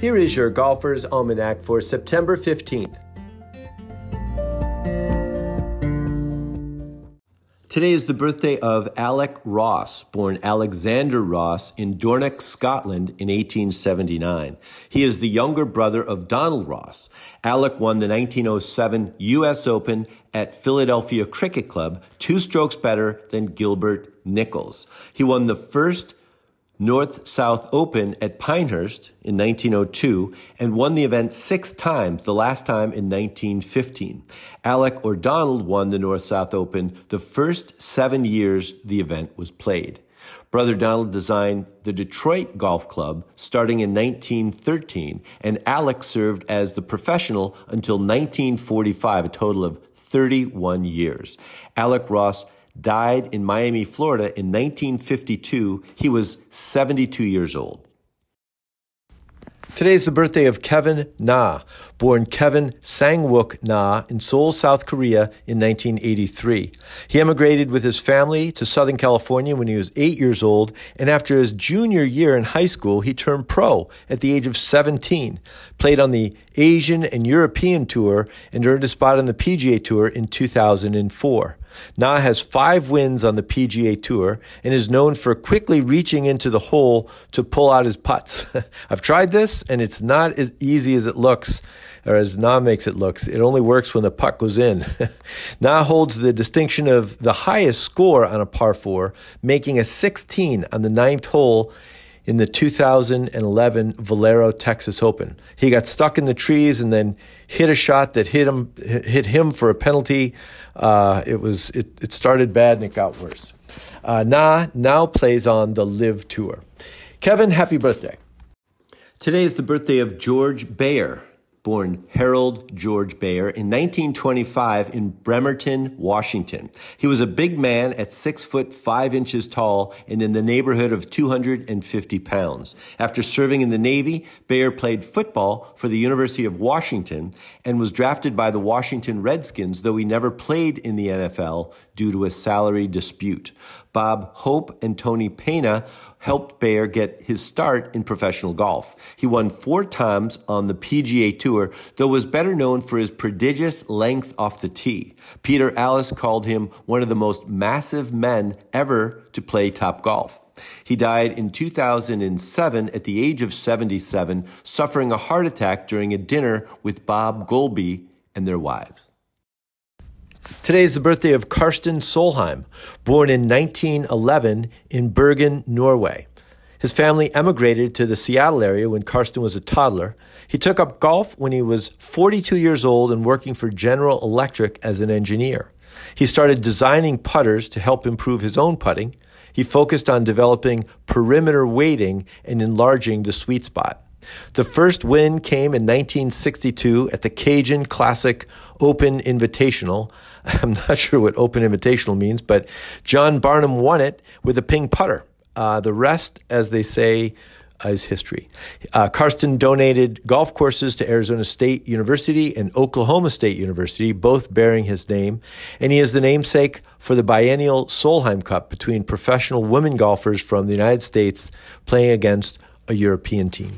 Here is your Golfer's Almanac for September 15th. Today is the birthday of Alec Ross, born Alexander Ross in Dornoch, Scotland in 1879. He is the younger brother of Donald Ross. Alec won the 1907 U.S. Open at Philadelphia Cricket Club, two strokes better than Gilbert Nichols. He won the first North South Open at Pinehurst in 1902 and won the event six times, the last time in 1915. Alec or Donald won the North South Open the first seven years the event was played. Brother Donald designed the Detroit Golf Club starting in 1913, and Alec served as the professional until 1945, a total of 31 years. Alec Ross died in Miami, Florida in 1952. He was 72 years old. Today is the birthday of Kevin Na, born Kevin Sangwook Na in Seoul, South Korea in 1983. He emigrated with his family to Southern California when he was eight years old, and after his junior year in high school, he turned pro at the age of 17, played on the Asian and European Tour, and earned a spot on the PGA Tour in 2004. Na has five wins on the PGA Tour and is known for quickly reaching into the hole to pull out his putts. I've tried this and it's not as easy as it looks or as Na makes it look. It only works when the putt goes in. Na holds the distinction of the highest score on a par four, making a 16 on the ninth hole in the 2011 Valero Texas Open. He got stuck in the trees and then hit a shot that hit him hit him for a penalty. Uh, it was it, it started bad and it got worse. Uh, Na now plays on the LIV Tour. Kevin, happy birthday! Today is the birthday of George Bayer born Harold George Bayer in 1925 in Bremerton, Washington. He was a big man at six foot five inches tall and in the neighborhood of 250 pounds. After serving in the Navy, Bayer played football for the University of Washington and was drafted by the Washington Redskins, though he never played in the NFL due to a salary dispute. Bob Hope and Tony Pena helped Bayer get his start in professional golf. He won four times on the PGA Tour, though was better known for his prodigious length off the tee. Peter Alliss called him one of the most massive men ever to play top golf. He died in 2007 at the age of 77, suffering a heart attack during a dinner with Bob Goalby and their wives. Today is the birthday of Karsten Solheim, born in 1911 in Bergen, Norway. His family emigrated to the Seattle area when Karsten was a toddler. He took up golf when he was 42 years old and working for General Electric as an engineer. He started designing putters to help improve his own putting. He focused on developing perimeter weighting and enlarging the sweet spot. The first win came in 1962 at the Cajun Classic Open Invitational. I'm not sure what Open Invitational means, but John Barnum won it with a ping putter. Uh, the rest, as they say, is history. Uh, Karsten donated golf courses to Arizona State University and Oklahoma State University, both bearing his name, and he is the namesake for the biennial Solheim Cup between professional women golfers from the United States playing against a European team.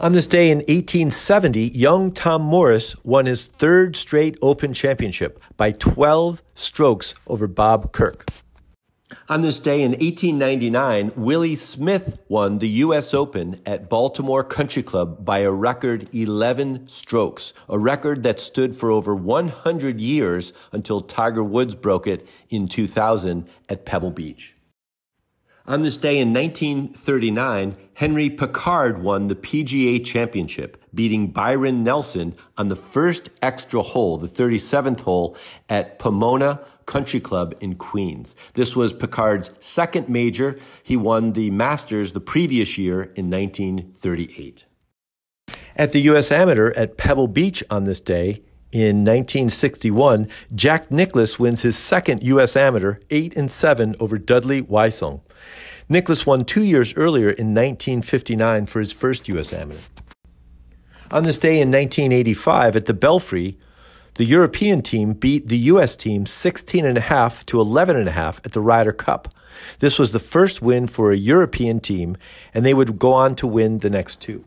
On this day in 1870, young Tom Morris won his third straight Open Championship by 12 strokes over Bob Kirk. On this day in 1899, Willie Smith won the U.S. Open at Baltimore Country Club by a record 11 strokes, a record that stood for over 100 years until Tiger Woods broke it in 2000 at Pebble Beach. On this day in 1939, Henry Picard won the PGA Championship, beating Byron Nelson on the first extra hole, the 37th hole at Pomonok Country Club in Queens. This was Picard's second major. He won the Masters the previous year in 1938. At the U.S. Amateur at Pebble Beach on this day, in 1961, Jack Nicklaus wins his second U.S. Amateur, 8 and 7 over Dudley Wysong. Nicklaus won two years earlier in 1959 for his first U.S. Amateur. On this day in 1985 at the Belfry, the European team beat the U.S. team 16.5 to 11.5 at the Ryder Cup. This was the first win for a European team, and they would go on to win the next two.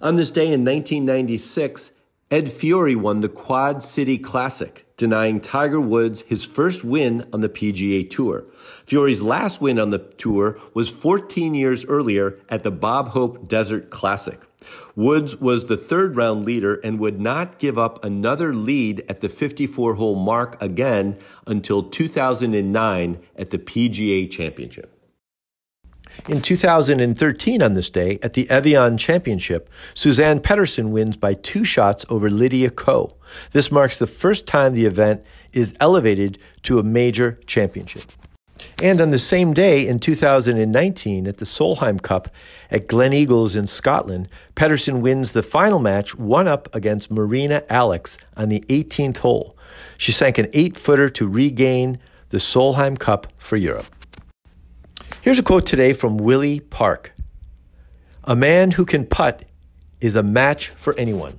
On this day in 1996, Ed Fiori won the Quad City Classic, denying Tiger Woods his first win on the PGA Tour. Fiori's last win on the tour was 14 years earlier at the Bob Hope Desert Classic. Woods was the third round leader and would not give up another lead at the 54 hole mark again until 2009 at the PGA Championship. In 2013, on this day, at the Evian Championship, Suzann Pettersen wins by two shots over Lydia Ko. This marks the first time the event is elevated to a major championship. And on the same day in 2019 at the Solheim Cup at Gleneagles in Scotland, Pettersen wins the final match one up against Marina Alex on the 18th hole. She sank an eight footer to regain the Solheim Cup for Europe. Here's a quote today from Willie Park A man who can putt is a match for anyone.